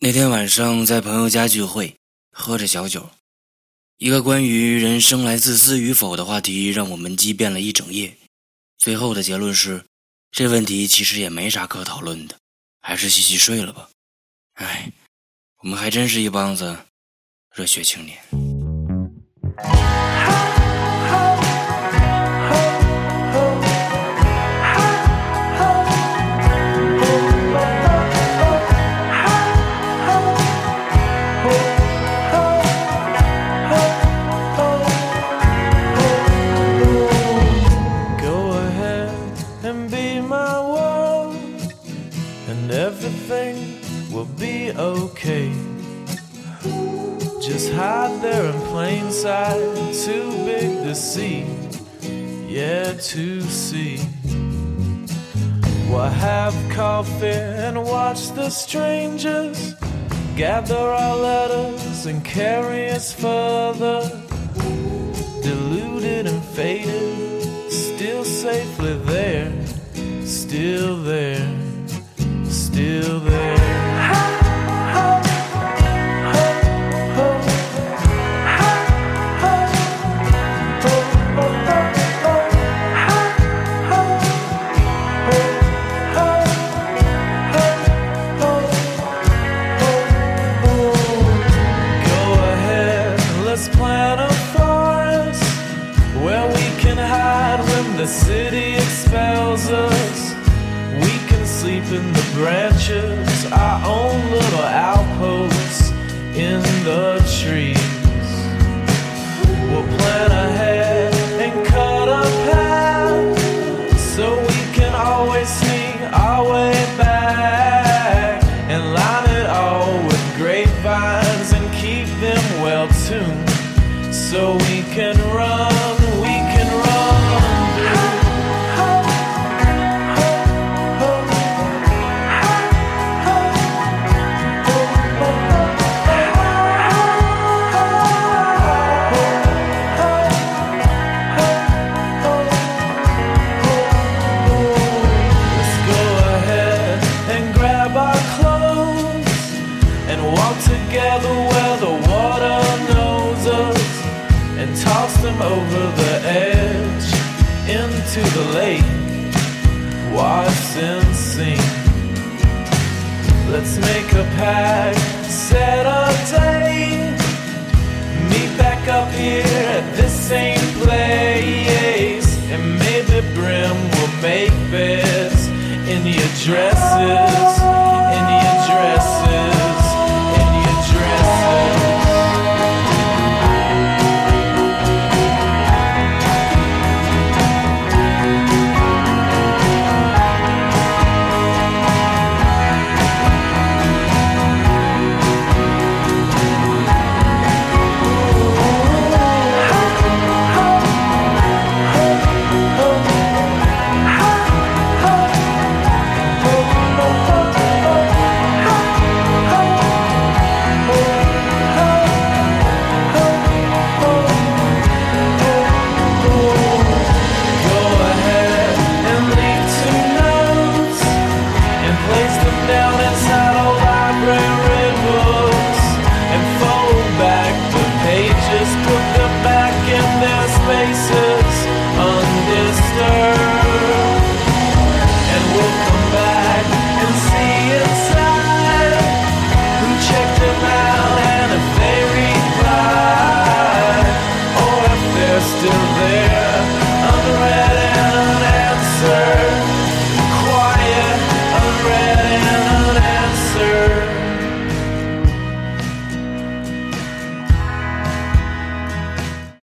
那天晚上在朋友家聚会，喝着小酒，一个关于人生来自私与否的话题让我们激辩了一整夜。最后的结论是，这问题其实也没啥可讨论的，还是洗洗睡了吧。哎，我们还真是一帮子热血青年。Will be okay. Just hide there in plain sight, too big to see, yeah, to see. We'll have coffee and watch the strangers gather our letters and carry us further. Still there. Hope. Hope. Hope. Go. Go. Go. Go ahead, let's plant a forest where we can hide when the city expels us. Sleep in the branches, our own little outposts in the trees. We'll plan ahead and cut a path so we can always sneak our way back and line it all with grapevines and keep them well tuned so we can run. And toss them over the edge into the lake. Watch and sing. Let's make a pact, set a date. Meet back up here at this same place. And maybe Brim will make beds in your dresses.